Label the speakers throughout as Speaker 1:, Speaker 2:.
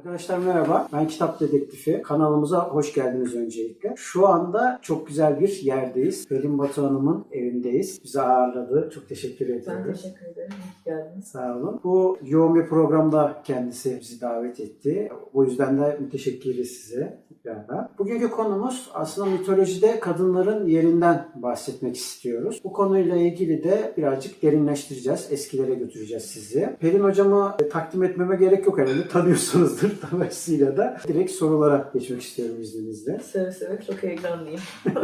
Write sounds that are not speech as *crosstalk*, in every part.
Speaker 1: Arkadaşlar merhaba. Ben Kitap Dedektifi. Kanalımıza hoş geldiniz öncelikle. Şu anda çok güzel bir yerdeyiz. Pelin Batu Hanım'ın evindeyiz. Bizi ağırladı. Çok teşekkür
Speaker 2: Ben
Speaker 1: ediyorum.
Speaker 2: teşekkür ederim. Ki geldiniz.
Speaker 1: Sağ olun. Bu yoğun bir programda kendisi bizi davet etti. O yüzden de müteşekkiriz size tekrardan. Bugünkü konumuz aslında mitolojide kadınların yerinden bahsetmek istiyoruz. Bu konuyla ilgili de birazcık derinleştireceğiz. Eskilere götüreceğiz sizi. Pelin hocamı takdim etmeme gerek yok herhalde. Tanıyorsunuzdur *laughs* dolayısıyla da. Direkt sorulara geçmek istiyorum izninizle.
Speaker 2: Seve seve çok heyecanlıyım. *laughs*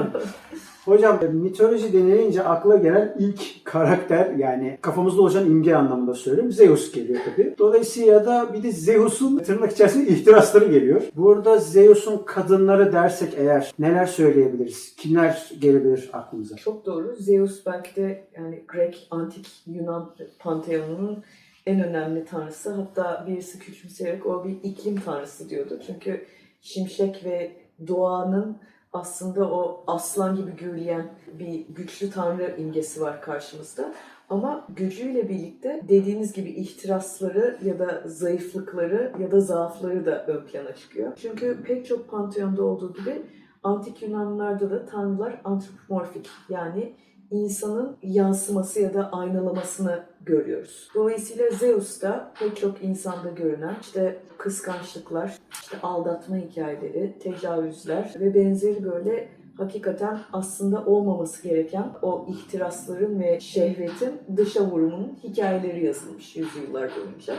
Speaker 1: Hocam mitoloji denilince akla gelen ilk karakter yani kafamızda oluşan imge anlamında söylüyorum. Zeus geliyor tabii. Dolayısıyla da bir de Zeus'un tırnak içerisinde *laughs* ihtirasları geliyor. Burada Zeus'un kadınları dersek eğer neler söyleyebiliriz? Kimler gelebilir aklımıza?
Speaker 2: çok doğru. Zeus belki de yani Grek, antik Yunan panteonunun en önemli tanrısı. Hatta birisi küçümseyerek o bir iklim tanrısı diyordu. Çünkü şimşek ve doğanın aslında o aslan gibi gürleyen bir güçlü tanrı imgesi var karşımızda. Ama gücüyle birlikte dediğiniz gibi ihtirasları ya da zayıflıkları ya da zaafları da ön plana çıkıyor. Çünkü pek çok panteonda olduğu gibi antik Yunanlarda da tanrılar antropomorfik yani insanın yansıması ya da aynalamasını görüyoruz. Dolayısıyla Zeus da pek çok insanda görünen işte kıskançlıklar, işte aldatma hikayeleri, tecavüzler ve benzeri böyle hakikaten aslında olmaması gereken o ihtirasların ve şehvetin dışa vurumunun hikayeleri yazılmış yüzyıllar boyunca.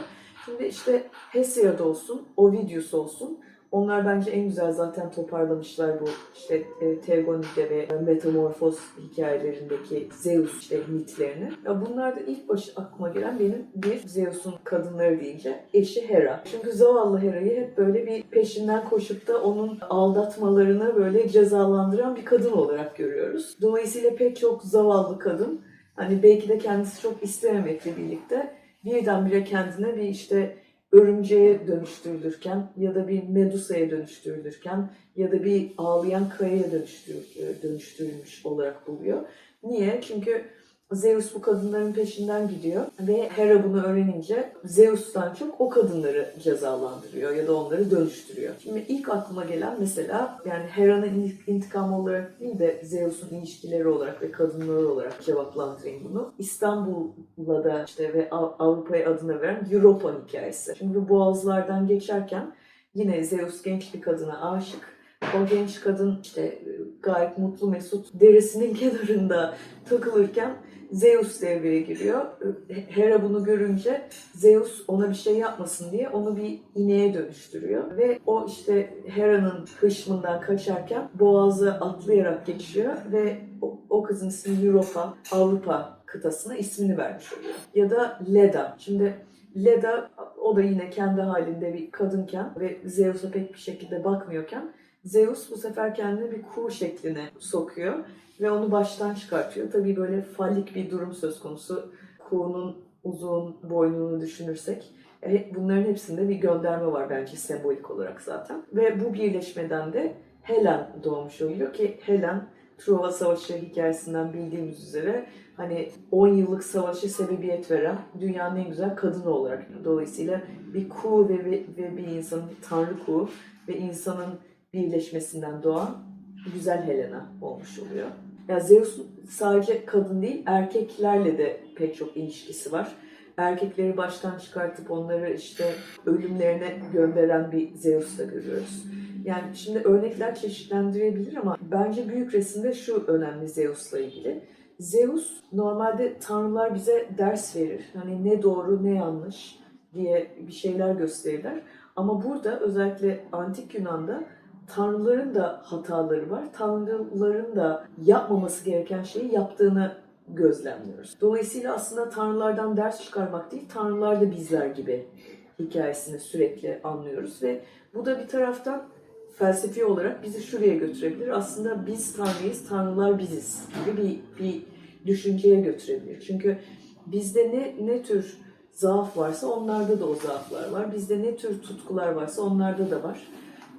Speaker 2: Şimdi işte Hesiod olsun, Ovidius olsun onlar bence en güzel zaten toparlamışlar bu işte e, Teogonide ve Metamorfoz hikayelerindeki Zeus işte mitlerini. Ya bunlar da ilk baş aklıma gelen benim bir Zeus'un kadınları deyince eşi Hera. Çünkü zavallı Hera'yı hep böyle bir peşinden koşup da onun aldatmalarını böyle cezalandıran bir kadın olarak görüyoruz. Dolayısıyla pek çok zavallı kadın hani belki de kendisi çok istememekle birlikte birdenbire kendine bir işte örümceğe dönüştürülürken ya da bir medusaya dönüştürülürken ya da bir ağlayan kayaya dönüştür, dönüştürülmüş olarak buluyor. Niye? Çünkü Zeus bu kadınların peşinden gidiyor ve Hera bunu öğrenince Zeus'tan çok o kadınları cezalandırıyor ya da onları dönüştürüyor. Şimdi ilk aklıma gelen mesela yani Hera'nın intikamı olarak değil de Zeus'un ilişkileri olarak ve kadınları olarak cevaplandırayım bunu. İstanbul'la da işte ve Av- Avrupa'ya adını veren Europa hikayesi. Şimdi boğazlardan geçerken yine Zeus genç bir kadına aşık. O genç kadın işte gayet mutlu mesut deresinin *laughs* kenarında takılırken Zeus devreye giriyor. Hera bunu görünce Zeus ona bir şey yapmasın diye onu bir ineğe dönüştürüyor. Ve o işte Hera'nın hışmından kaçarken boğazı atlayarak geçiyor ve o, o kızın ismi Europa, Avrupa kıtasına ismini vermiş oluyor. Ya da Leda. Şimdi Leda o da yine kendi halinde bir kadınken ve Zeus'a pek bir şekilde bakmıyorken Zeus bu sefer kendini bir kuğu şekline sokuyor ve onu baştan çıkartıyor. Tabii böyle fallik bir durum söz konusu. Kuğunun uzun boynunu düşünürsek. E, Bunların hepsinde bir gönderme var bence sembolik olarak zaten. Ve bu birleşmeden de Helen doğmuş oluyor ki Helen Truva Savaşı hikayesinden bildiğimiz üzere hani 10 yıllık savaşı sebebiyet veren dünyanın en güzel kadını olarak. Dolayısıyla bir kuğu ve, ve, ve bir insanın, bir tanrı kuğu ve insanın birleşmesinden doğan güzel Helena olmuş oluyor. Ya Zeus sadece kadın değil, erkeklerle de pek çok ilişkisi var. Erkekleri baştan çıkartıp onları işte ölümlerine gönderen bir Zeus da görüyoruz. Yani şimdi örnekler çeşitlendirebilir ama bence büyük resimde şu önemli Zeus'la ilgili. Zeus normalde tanrılar bize ders verir. Hani ne doğru ne yanlış diye bir şeyler gösterirler. Ama burada özellikle antik Yunan'da tanrıların da hataları var. Tanrıların da yapmaması gereken şeyi yaptığını gözlemliyoruz. Dolayısıyla aslında tanrılardan ders çıkarmak değil, tanrılar da bizler gibi hikayesini sürekli anlıyoruz ve bu da bir taraftan felsefi olarak bizi şuraya götürebilir. Aslında biz tanrıyız, tanrılar biziz gibi bir, bir düşünceye götürebilir. Çünkü bizde ne, ne tür zaaf varsa onlarda da o zaaflar var. Bizde ne tür tutkular varsa onlarda da var.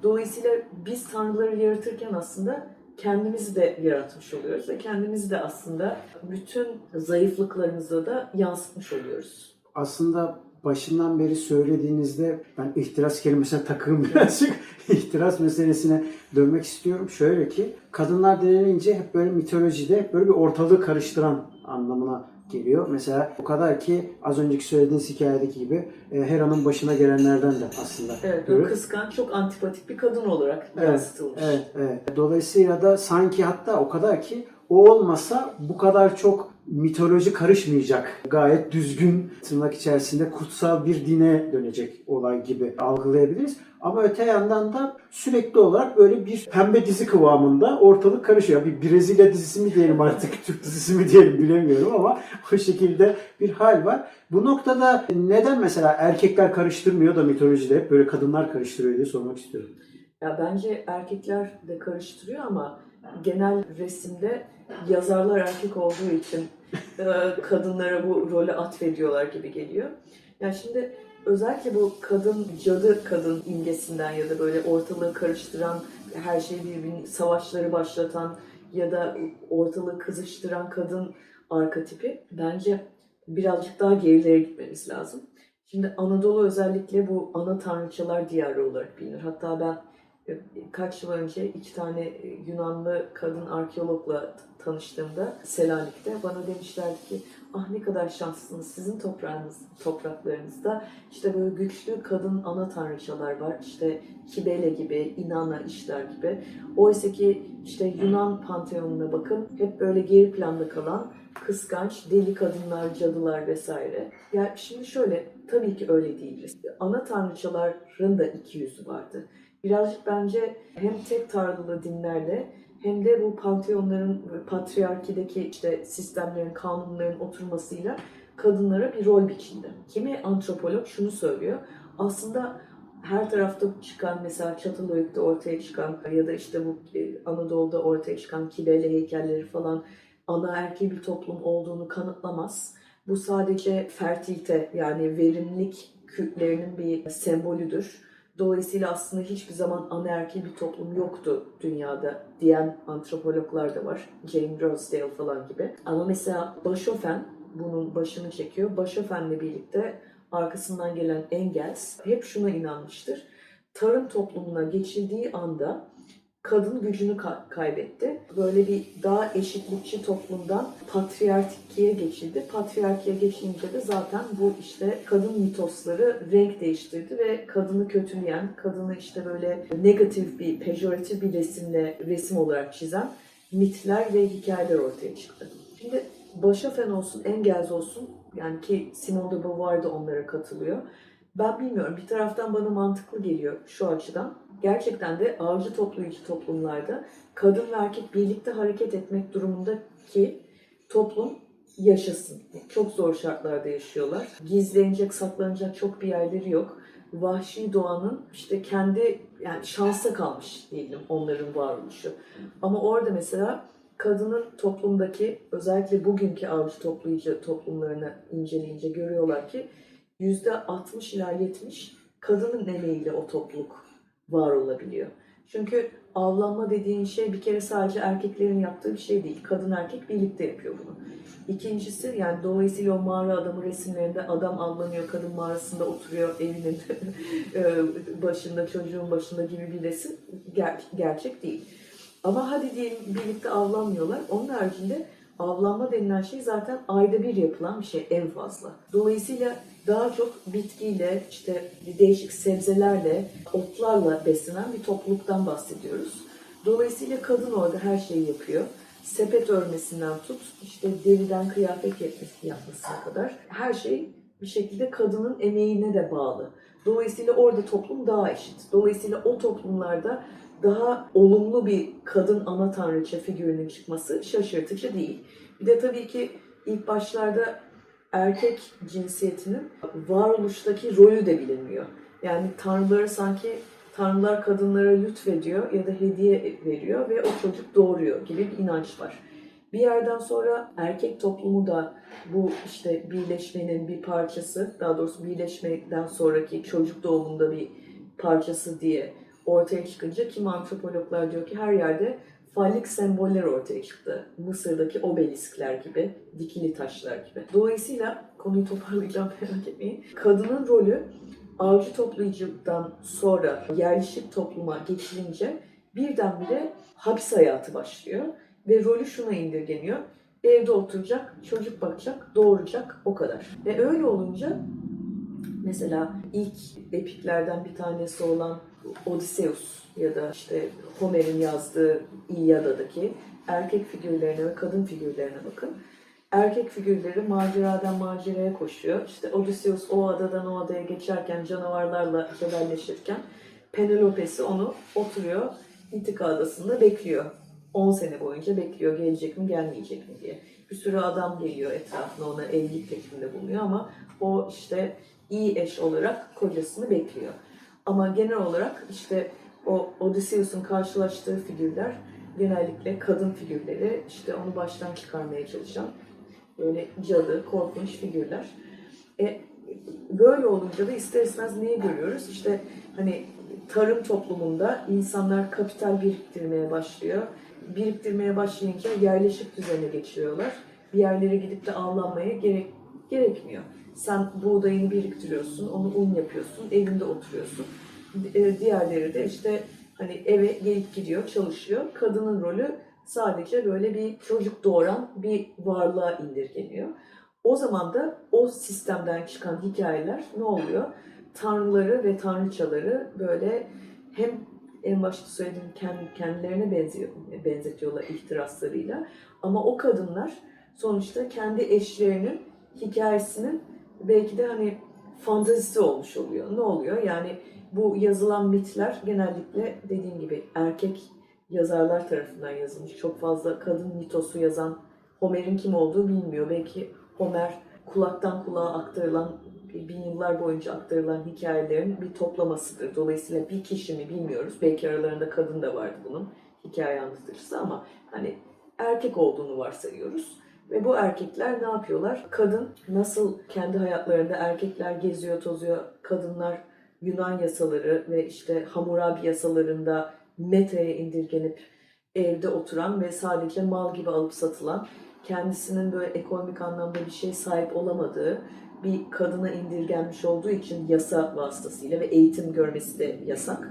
Speaker 2: Dolayısıyla biz tanrıları yaratırken aslında kendimizi de yaratmış oluyoruz ve kendimizi de aslında bütün zayıflıklarımızı da yansıtmış oluyoruz.
Speaker 1: Aslında başından beri söylediğinizde ben ihtiras kelimesine takığım *laughs* birazcık. ihtiras meselesine dönmek istiyorum. Şöyle ki kadınlar denilince hep böyle mitolojide hep böyle bir ortalığı karıştıran anlamına geliyor. Mesela o kadar ki az önceki söylediğiniz hikayedeki gibi e, Hera'nın başına gelenlerden de aslında.
Speaker 2: Evet,
Speaker 1: görüyoruz.
Speaker 2: böyle kıskanç, çok antipatik bir kadın olarak
Speaker 1: Evet,
Speaker 2: yansıtılmış.
Speaker 1: Evet, evet. Dolayısıyla da sanki hatta o kadar ki o olmasa bu kadar çok mitoloji karışmayacak. Gayet düzgün tırnak içerisinde kutsal bir dine dönecek olay gibi algılayabiliriz. Ama öte yandan da sürekli olarak böyle bir pembe dizi kıvamında ortalık karışıyor. Bir Brezilya dizisi mi diyelim artık, *laughs* Türk dizisi mi diyelim bilemiyorum ama o şekilde bir hal var. Bu noktada neden mesela erkekler karıştırmıyor da mitolojide hep böyle kadınlar karıştırıyor diye sormak istiyorum.
Speaker 2: Ya bence erkekler de karıştırıyor ama genel resimde yazarlar erkek olduğu için e, kadınlara bu rolü atfediyorlar gibi geliyor. Yani şimdi özellikle bu kadın cadı kadın imgesinden ya da böyle ortalığı karıştıran, her şeyi birbirini savaşları başlatan ya da ortalığı kızıştıran kadın arketipi bence birazcık daha gerilere gitmemiz lazım. Şimdi Anadolu özellikle bu ana tanrıçalar diyarı olarak bilinir. Hatta ben kaç yıl önce iki tane e, Yunanlı kadın arkeologla tanıştığımda Selanik'te bana demişlerdi ki ah ne kadar şanslısınız sizin toprağınız, topraklarınızda işte böyle güçlü kadın ana tanrıçalar var. İşte Kibele gibi, Inanna, işler gibi. Oysa ki işte Yunan panteonuna bakın hep böyle geri planda kalan kıskanç, deli kadınlar, cadılar vesaire. Yani şimdi şöyle, tabii ki öyle değiliz. Ana tanrıçaların da iki yüzü vardı. Birazcık bence hem tek tanrılı dinlerle hem de bu panteonların patriarkideki işte sistemlerin, kanunların oturmasıyla kadınlara bir rol biçildi. Kimi antropolog şunu söylüyor. Aslında her tarafta çıkan mesela Çatalhöyük'te ortaya çıkan ya da işte bu e, Anadolu'da ortaya çıkan kibele heykelleri falan ana erkil bir toplum olduğunu kanıtlamaz. Bu sadece fertilite yani verimlilik kültlerinin bir sembolüdür. Dolayısıyla aslında hiçbir zaman anaerkil bir toplum yoktu dünyada diyen antropologlar da var. Jane Rosedale falan gibi. Ama mesela Bashofen bunun başını çekiyor. Bashofen'le birlikte arkasından gelen Engels hep şuna inanmıştır. Tarım toplumuna geçildiği anda kadın gücünü ka- kaybetti. Böyle bir daha eşitlikçi toplumdan patriarkiye geçildi. Patriarkiye geçince de zaten bu işte kadın mitosları renk değiştirdi ve kadını kötüleyen, kadını işte böyle negatif bir, pejoratif bir resimle resim olarak çizen mitler ve hikayeler ortaya çıktı. Şimdi Başafen olsun, Engels olsun yani ki Simone de Beauvoir da onlara katılıyor. Ben bilmiyorum. Bir taraftan bana mantıklı geliyor şu açıdan. Gerçekten de avcı toplayıcı toplumlarda kadın ve erkek birlikte hareket etmek durumunda ki toplum yaşasın. Çok zor şartlarda yaşıyorlar. Gizlenecek, saklanacak çok bir yerleri yok. Vahşi doğanın işte kendi yani şansa kalmış diyelim onların varoluşu. Ama orada mesela kadının toplumdaki özellikle bugünkü avcı toplayıcı toplumlarını inceleyince görüyorlar ki %60 ila 70 kadının emeğiyle o topluluk var olabiliyor. Çünkü avlanma dediğin şey bir kere sadece erkeklerin yaptığı bir şey değil. Kadın erkek birlikte yapıyor bunu. İkincisi yani dolayısıyla o mağara adamı resimlerinde adam avlanıyor, kadın mağarasında oturuyor evinin *laughs* e, başında, çocuğun başında gibi bir resim ger- gerçek değil. Ama hadi diyelim birlikte avlanmıyorlar. Onun haricinde avlanma denilen şey zaten ayda bir yapılan bir şey en fazla. Dolayısıyla daha çok bitkiyle, işte değişik sebzelerle, otlarla beslenen bir topluluktan bahsediyoruz. Dolayısıyla kadın orada her şeyi yapıyor. Sepet örmesinden tut, işte deriden kıyafet yapması- yapmasına kadar her şey bir şekilde kadının emeğine de bağlı. Dolayısıyla orada toplum daha eşit. Dolayısıyla o toplumlarda daha olumlu bir kadın ana tanrıça figürünün çıkması şaşırtıcı değil. Bir de tabii ki ilk başlarda erkek cinsiyetinin varoluştaki rolü de bilinmiyor. Yani tanrıları sanki tanrılar kadınlara lütfediyor ya da hediye veriyor ve o çocuk doğuruyor gibi bir inanç var. Bir yerden sonra erkek toplumu da bu işte birleşmenin bir parçası, daha doğrusu birleşmeden sonraki çocuk doğumunda bir parçası diye ortaya çıkınca kim antropologlar diyor ki her yerde fallik semboller ortaya çıktı. Mısır'daki obeliskler gibi, dikili taşlar gibi. Dolayısıyla konuyu toparlayacağım *laughs* merak etmeyin. Kadının rolü avcı toplayıcılıktan sonra yerleşik topluma geçilince birdenbire hapis hayatı başlıyor. Ve rolü şuna indirgeniyor. Evde oturacak, çocuk bakacak, doğuracak o kadar. Ve öyle olunca mesela ilk epiklerden bir tanesi olan Odysseus ya da işte Homer'in yazdığı İlyada'daki erkek figürlerine ve kadın figürlerine bakın. Erkek figürleri maceradan maceraya koşuyor. İşte Odysseus o adadan o adaya geçerken canavarlarla cebelleşirken Penelope'si onu oturuyor İtika adasında bekliyor. 10 sene boyunca bekliyor gelecek mi gelmeyecek mi diye. Bir sürü adam geliyor etrafına ona evlilik teklifinde bulunuyor ama o işte iyi eş olarak kocasını bekliyor. Ama genel olarak işte o Odysseus'un karşılaştığı figürler genellikle kadın figürleri işte onu baştan çıkarmaya çalışan böyle cadı, korkunç figürler. E, böyle olunca da ister istemez neyi görüyoruz? İşte hani tarım toplumunda insanlar kapital biriktirmeye başlıyor. Biriktirmeye başlayınca yerleşik düzene geçiyorlar. Bir yerlere gidip de avlanmaya gerek, gerekmiyor. Sen buğdayını biriktiriyorsun, onu un yapıyorsun, evinde oturuyorsun. E, Diğerleri de işte hani eve gelip gidiyor, çalışıyor. Kadının rolü sadece böyle bir çocuk doğuran bir varlığa indirgeniyor. O zaman da o sistemden çıkan hikayeler ne oluyor? Tanrıları ve tanrıçaları böyle hem en başta söylediğim kend- kendilerine benziyor, benzetiyorlar ihtiraslarıyla. Ama o kadınlar sonuçta kendi eşlerinin hikayesinin belki de hani fantezisi olmuş oluyor. Ne oluyor? Yani bu yazılan mitler genellikle dediğim gibi erkek yazarlar tarafından yazılmış. Çok fazla kadın mitosu yazan Homer'in kim olduğu bilmiyor. Belki Homer kulaktan kulağa aktarılan, bin yıllar boyunca aktarılan hikayelerin bir toplamasıdır. Dolayısıyla bir kişi mi bilmiyoruz. Belki aralarında kadın da vardı bunun hikaye anlatıcısı ama hani erkek olduğunu varsayıyoruz. Ve bu erkekler ne yapıyorlar? Kadın nasıl kendi hayatlarında erkekler geziyor, tozuyor, kadınlar Yunan yasaları ve işte Hammurabi yasalarında metaya indirgenip evde oturan ve sadece mal gibi alıp satılan, kendisinin böyle ekonomik anlamda bir şey sahip olamadığı bir kadına indirgenmiş olduğu için yasa vasıtasıyla ve eğitim görmesi de yasak.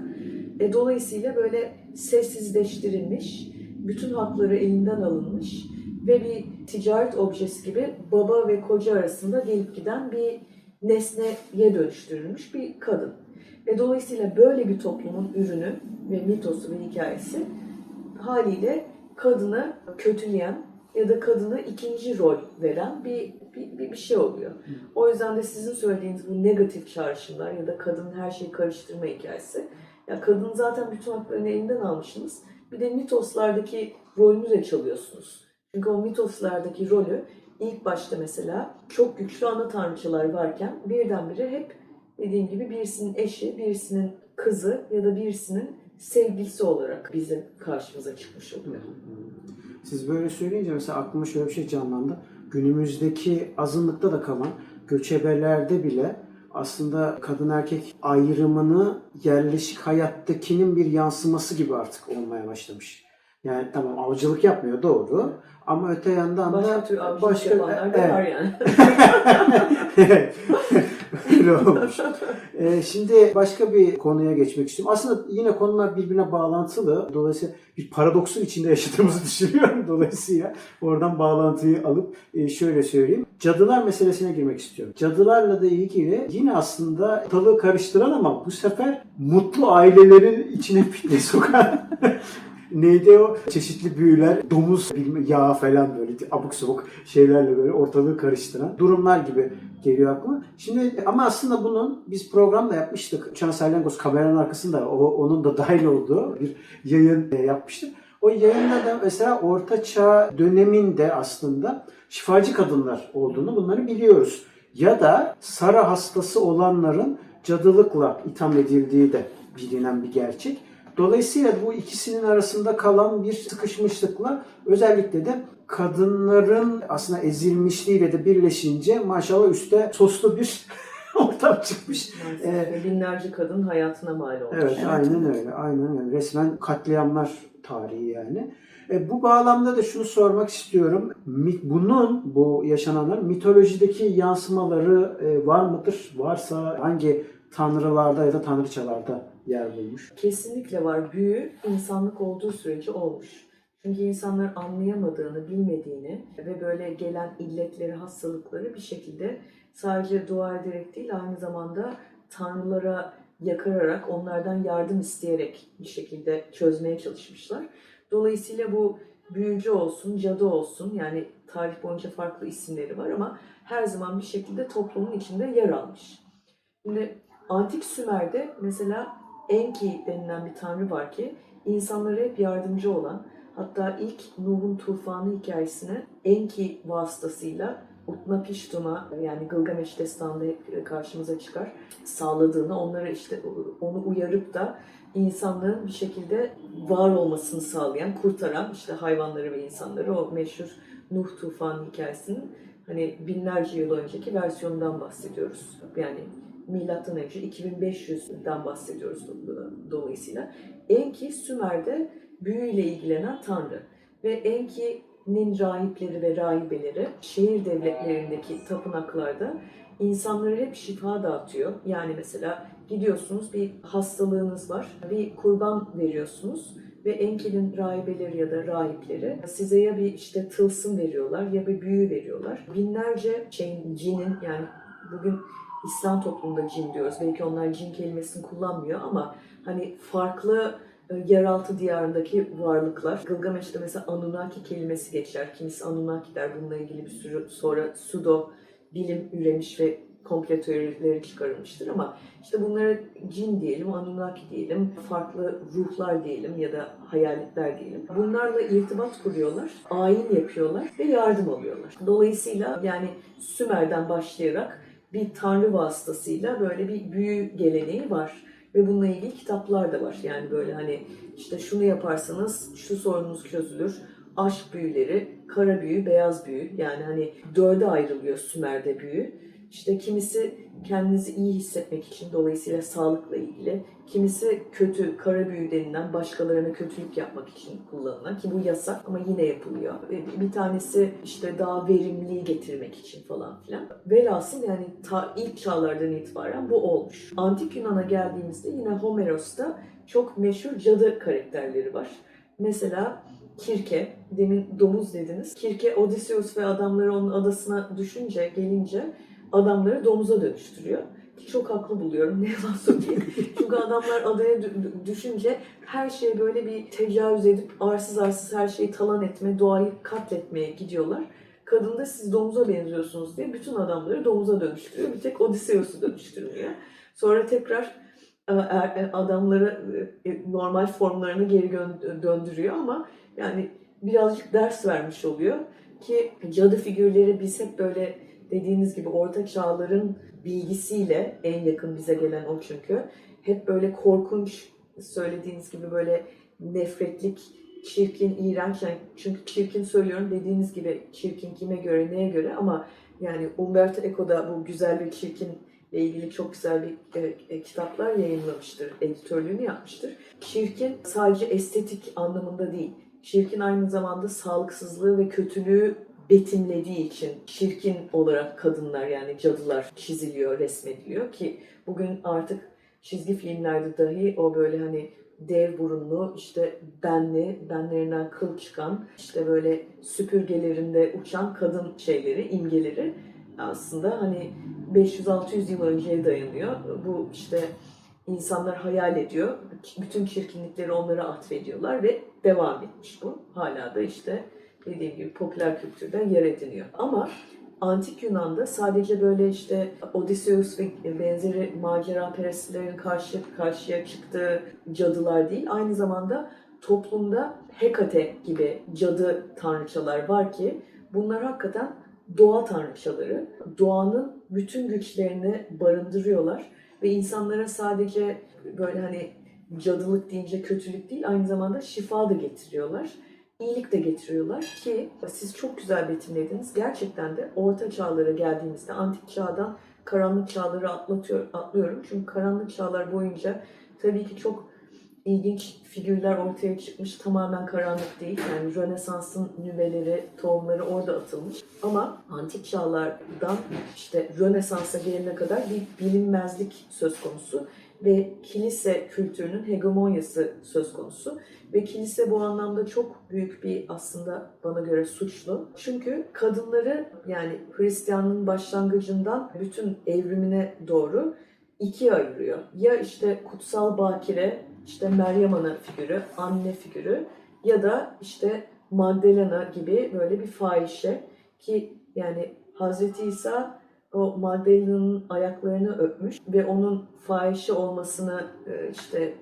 Speaker 2: E, dolayısıyla böyle sessizleştirilmiş, bütün hakları elinden alınmış ve bir ticaret objesi gibi baba ve koca arasında gelip giden bir nesneye dönüştürülmüş bir kadın. Ve dolayısıyla böyle bir toplumun ürünü ve mitosu ve hikayesi haliyle kadını kötüleyen ya da kadına ikinci rol veren bir, bir, bir, bir şey oluyor. O yüzden de sizin söylediğiniz bu negatif çağrışımlar ya da kadının her şeyi karıştırma hikayesi. Ya kadın zaten bütün haklarını elinden almışsınız. Bir de mitoslardaki rolünü de çalıyorsunuz. Çünkü o mitoslardaki rolü ilk başta mesela çok güçlü ana tanrıçalar varken birdenbire hep dediğim gibi birisinin eşi, birisinin kızı ya da birisinin sevgilisi olarak bizim karşımıza çıkmış oluyor.
Speaker 1: Siz böyle söyleyince mesela aklıma şöyle bir şey canlandı. Günümüzdeki azınlıkta da kalan göçebelerde bile aslında kadın erkek ayrımını yerleşik hayattakinin bir yansıması gibi artık olmaya başlamış. Yani tamam avcılık yapmıyor doğru ama öte yandan
Speaker 2: Başka
Speaker 1: da
Speaker 2: tür avcılık yapanlar da
Speaker 1: evet.
Speaker 2: var yani. *laughs*
Speaker 1: Öyle olmuş. Ee, şimdi başka bir konuya geçmek istiyorum. Aslında yine konular birbirine bağlantılı. Dolayısıyla bir paradoksun içinde yaşadığımızı *laughs* düşünüyorum. Dolayısıyla oradan bağlantıyı alıp e, şöyle söyleyeyim. Cadılar meselesine girmek istiyorum. Cadılarla da ilgili yine aslında ortalığı karıştıran ama bu sefer mutlu ailelerin içine fitne sokan *laughs* Neydi o? Çeşitli büyüler, domuz bilme, yağı falan böyle abuk sabuk şeylerle böyle ortalığı karıştıran durumlar gibi geliyor aklıma. Şimdi ama aslında bunun biz programda yapmıştık. Uçan Salyangoz kameranın arkasında o, onun da dahil olduğu bir yayın e, yapmıştık. O yayında da mesela Orta Çağ döneminde aslında şifacı kadınlar olduğunu bunları biliyoruz. Ya da Sara hastası olanların cadılıkla itham edildiği de bilinen bir gerçek. Dolayısıyla bu ikisinin arasında kalan bir sıkışmışlıkla özellikle de kadınların aslında ezilmişliğiyle de birleşince maşallah üstte soslu bir *laughs* ortam çıkmış.
Speaker 2: Ve binlerce kadın hayatına mal olmuş.
Speaker 1: Evet aynen öyle. Aynen öyle. Resmen katliamlar tarihi yani. E, bu bağlamda da şunu sormak istiyorum. Bunun, bu yaşananların mitolojideki yansımaları e, var mıdır? Varsa hangi tanrılarda ya da tanrıçalarda yer bulmuş?
Speaker 2: Kesinlikle var. Büyü insanlık olduğu sürece olmuş. Çünkü insanlar anlayamadığını, bilmediğini ve böyle gelen illetleri, hastalıkları bir şekilde sadece dua ederek değil aynı zamanda tanrılara yakararak, onlardan yardım isteyerek bir şekilde çözmeye çalışmışlar. Dolayısıyla bu büyücü olsun, cadı olsun yani tarih boyunca farklı isimleri var ama her zaman bir şekilde toplumun içinde yer almış. Şimdi Antik Sümer'de mesela Enki denilen bir tanrı var ki insanlara hep yardımcı olan hatta ilk Nuh'un tufanı hikayesini Enki vasıtasıyla Utnapishtim'a yani Gılgameş destanında hep karşımıza çıkar sağladığını onları işte onu uyarıp da insanlığın bir şekilde var olmasını sağlayan, kurtaran işte hayvanları ve insanları o meşhur Nuh tufanı hikayesinin hani binlerce yıl önceki versiyonundan bahsediyoruz. Yani milattan önce 2500'den bahsediyoruz do- dolayısıyla. Enki Sümer'de büyüyle ilgilenen tanrı ve Enki'nin rahipleri ve rahibeleri şehir devletlerindeki tapınaklarda insanlara hep şifa dağıtıyor. Yani mesela gidiyorsunuz bir hastalığınız var, bir kurban veriyorsunuz ve Enki'nin rahibeleri ya da rahipleri size ya bir işte tılsım veriyorlar ya bir büyü veriyorlar. Binlerce şeyin, cinin yani bugün İslam toplumunda cin diyoruz. Belki onlar cin kelimesini kullanmıyor ama hani farklı e, yeraltı diyarındaki varlıklar. Gılgameş'te mesela Anunnaki kelimesi geçer. Kimisi Anunnaki der. Bununla ilgili bir sürü sonra sudo bilim üremiş ve komple teorileri çıkarılmıştır ama işte bunlara cin diyelim, Anunnaki diyelim, farklı ruhlar diyelim ya da hayaletler diyelim. Bunlarla irtibat kuruyorlar, ayin yapıyorlar ve yardım alıyorlar. Dolayısıyla yani Sümer'den başlayarak bir tanrı vasıtasıyla böyle bir büyü geleneği var. Ve bununla ilgili kitaplar da var. Yani böyle hani işte şunu yaparsanız şu sorununuz çözülür. Aşk büyüleri, kara büyü, beyaz büyü. Yani hani dörde ayrılıyor Sümer'de büyü. İşte kimisi kendinizi iyi hissetmek için dolayısıyla sağlıkla ilgili. Kimisi kötü, kara büyü denilen başkalarına kötülük yapmak için kullanılan ki bu yasak ama yine yapılıyor. Bir tanesi işte daha verimliliği getirmek için falan filan. Velhasıl yani ta ilk çağlardan itibaren bu olmuş. Antik Yunan'a geldiğimizde yine Homeros'ta çok meşhur cadı karakterleri var. Mesela Kirke, demin domuz dediniz. Kirke Odysseus ve adamları onun adasına düşünce, gelince adamları domuza dönüştürüyor. Ki Çok haklı buluyorum. Ne yalan söyleyeyim. *laughs* Çünkü adamlar adaya dü- düşünce her şeye böyle bir tecavüz edip arsız arsız her şeyi talan etme, doğayı katletmeye gidiyorlar. Kadın da siz domuza benziyorsunuz diye bütün adamları domuza dönüştürüyor. Bir tek Odysseus'u dönüştürmüyor. Sonra tekrar e, adamları e, normal formlarına geri döndürüyor ama yani birazcık ders vermiş oluyor ki cadı figürleri biz hep böyle dediğiniz gibi orta çağların bilgisiyle en yakın bize gelen o çünkü hep böyle korkunç söylediğiniz gibi böyle nefretlik, çirkin, iğrenç yani çünkü çirkin söylüyorum dediğiniz gibi çirkin kime göre neye göre ama yani Umberto Eco da bu güzel ve çirkin ile ilgili çok güzel bir e, e, kitaplar yayınlamıştır, editörlüğünü yapmıştır. Çirkin sadece estetik anlamında değil, çirkin aynı zamanda sağlıksızlığı ve kötülüğü betimlediği için çirkin olarak kadınlar yani cadılar çiziliyor, resmediliyor ki bugün artık çizgi filmlerde dahi o böyle hani dev burunlu, işte benli, benlerinden kıl çıkan, işte böyle süpürgelerinde uçan kadın şeyleri, imgeleri aslında hani 500-600 yıl önceye dayanıyor. Bu işte insanlar hayal ediyor. Bütün çirkinlikleri onlara atfediyorlar ve devam etmiş bu. Hala da işte dediğim gibi popüler kültürde yer ediniyor. Ama Antik Yunan'da sadece böyle işte Odysseus ve benzeri macera perestlerin karşı karşıya çıktığı cadılar değil, aynı zamanda toplumda Hekate gibi cadı tanrıçalar var ki bunlar hakikaten doğa tanrıçaları. Doğanın bütün güçlerini barındırıyorlar ve insanlara sadece böyle hani cadılık deyince kötülük değil aynı zamanda şifa da getiriyorlar. İyilik de getiriyorlar ki siz çok güzel betimlediniz. Gerçekten de orta çağlara geldiğimizde antik çağdan karanlık çağları atlatıyor, atlıyorum. Çünkü karanlık çağlar boyunca tabii ki çok ilginç figürler ortaya çıkmış. Tamamen karanlık değil. Yani Rönesans'ın nüveleri, tohumları orada atılmış. Ama antik çağlardan işte Rönesans'a gelene kadar bir bilinmezlik söz konusu ve kilise kültürünün hegemonyası söz konusu. Ve kilise bu anlamda çok büyük bir aslında bana göre suçlu. Çünkü kadınları yani Hristiyanlığın başlangıcından bütün evrimine doğru ikiye ayırıyor. Ya işte kutsal bakire, işte Meryem Ana figürü, anne figürü ya da işte Magdalena gibi böyle bir fahişe ki yani Hazreti İsa o Magdalena'nın ayaklarını öpmüş ve onun fahişe olmasını e, işte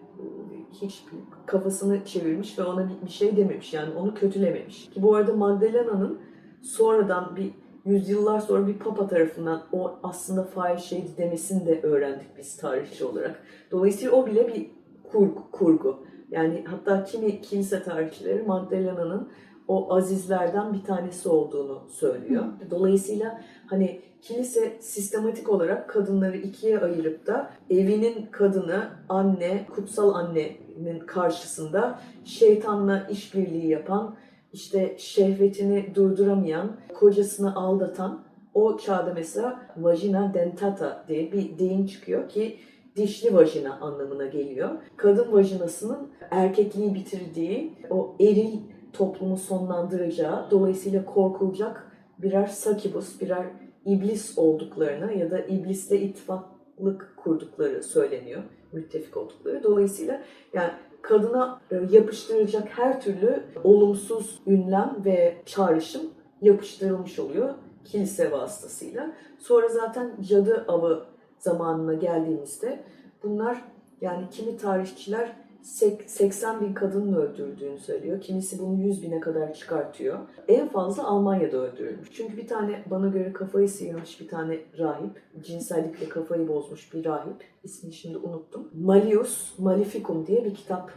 Speaker 2: hiç kafasını çevirmiş ve ona bir- bir şey dememiş yani onu kötülememiş. Ki bu arada Magdalena'nın sonradan bir yüzyıllar sonra bir papa tarafından o aslında fahişeydi demesini de öğrendik biz tarihçi olarak. Dolayısıyla o bile bir kurgu. kurgu. Yani hatta kimi kilise tarihçileri Magdalena'nın o azizlerden bir tanesi olduğunu söylüyor. Dolayısıyla hani kilise sistematik olarak kadınları ikiye ayırıp da evinin kadını, anne, kutsal annenin karşısında şeytanla işbirliği yapan, işte şehvetini durduramayan, kocasını aldatan o çağda mesela vagina dentata diye bir deyim çıkıyor ki dişli vajina anlamına geliyor. Kadın vajinasının erkekliği bitirdiği, o eril toplumu sonlandıracağı, dolayısıyla korkulacak birer sakibus, birer iblis olduklarını ya da iblisle ittifaklık kurdukları söyleniyor. Müttefik oldukları. Dolayısıyla yani kadına e, yapıştırılacak her türlü olumsuz ünlem ve çağrışım yapıştırılmış oluyor kilise vasıtasıyla. Sonra zaten cadı avı zamanına geldiğimizde bunlar yani kimi tarihçiler 80 bin kadının öldürdüğünü söylüyor. Kimisi bunu 100 bine kadar çıkartıyor. En fazla Almanya'da öldürülmüş. Çünkü bir tane bana göre kafayı sıyırmış bir tane rahip, cinsellikle kafayı bozmuş bir rahip, ismini şimdi unuttum. Malius Maleficum diye bir kitap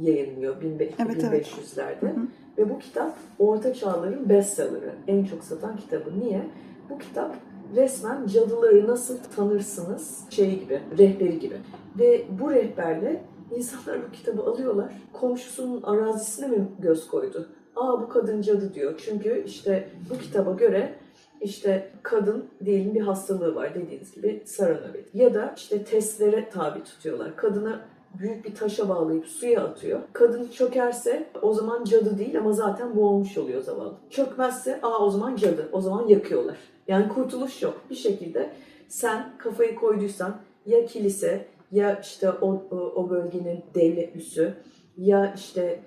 Speaker 2: yayınlıyor 1500'lerde.
Speaker 3: Evet, evet.
Speaker 2: 1500'lerde. Ve bu kitap Orta Çağların bestseller'ı. En çok satan kitabı. Niye? Bu kitap resmen cadıları nasıl tanırsınız şey gibi, rehberi gibi. Ve bu rehberle insanlar bu kitabı alıyorlar. Komşusunun arazisine mi göz koydu? Aa bu kadın cadı diyor. Çünkü işte bu kitaba göre işte kadın diyelim bir hastalığı var dediğiniz gibi sara nöbeti. Ya da işte testlere tabi tutuyorlar. Kadını büyük bir taşa bağlayıp suya atıyor. Kadın çökerse o zaman cadı değil ama zaten boğulmuş oluyor zavallı. Çökmezse aa o zaman cadı. O zaman yakıyorlar. Yani kurtuluş yok. Bir şekilde sen kafayı koyduysan ya kilise ya işte o, o, o bölgenin devletlüsü ya işte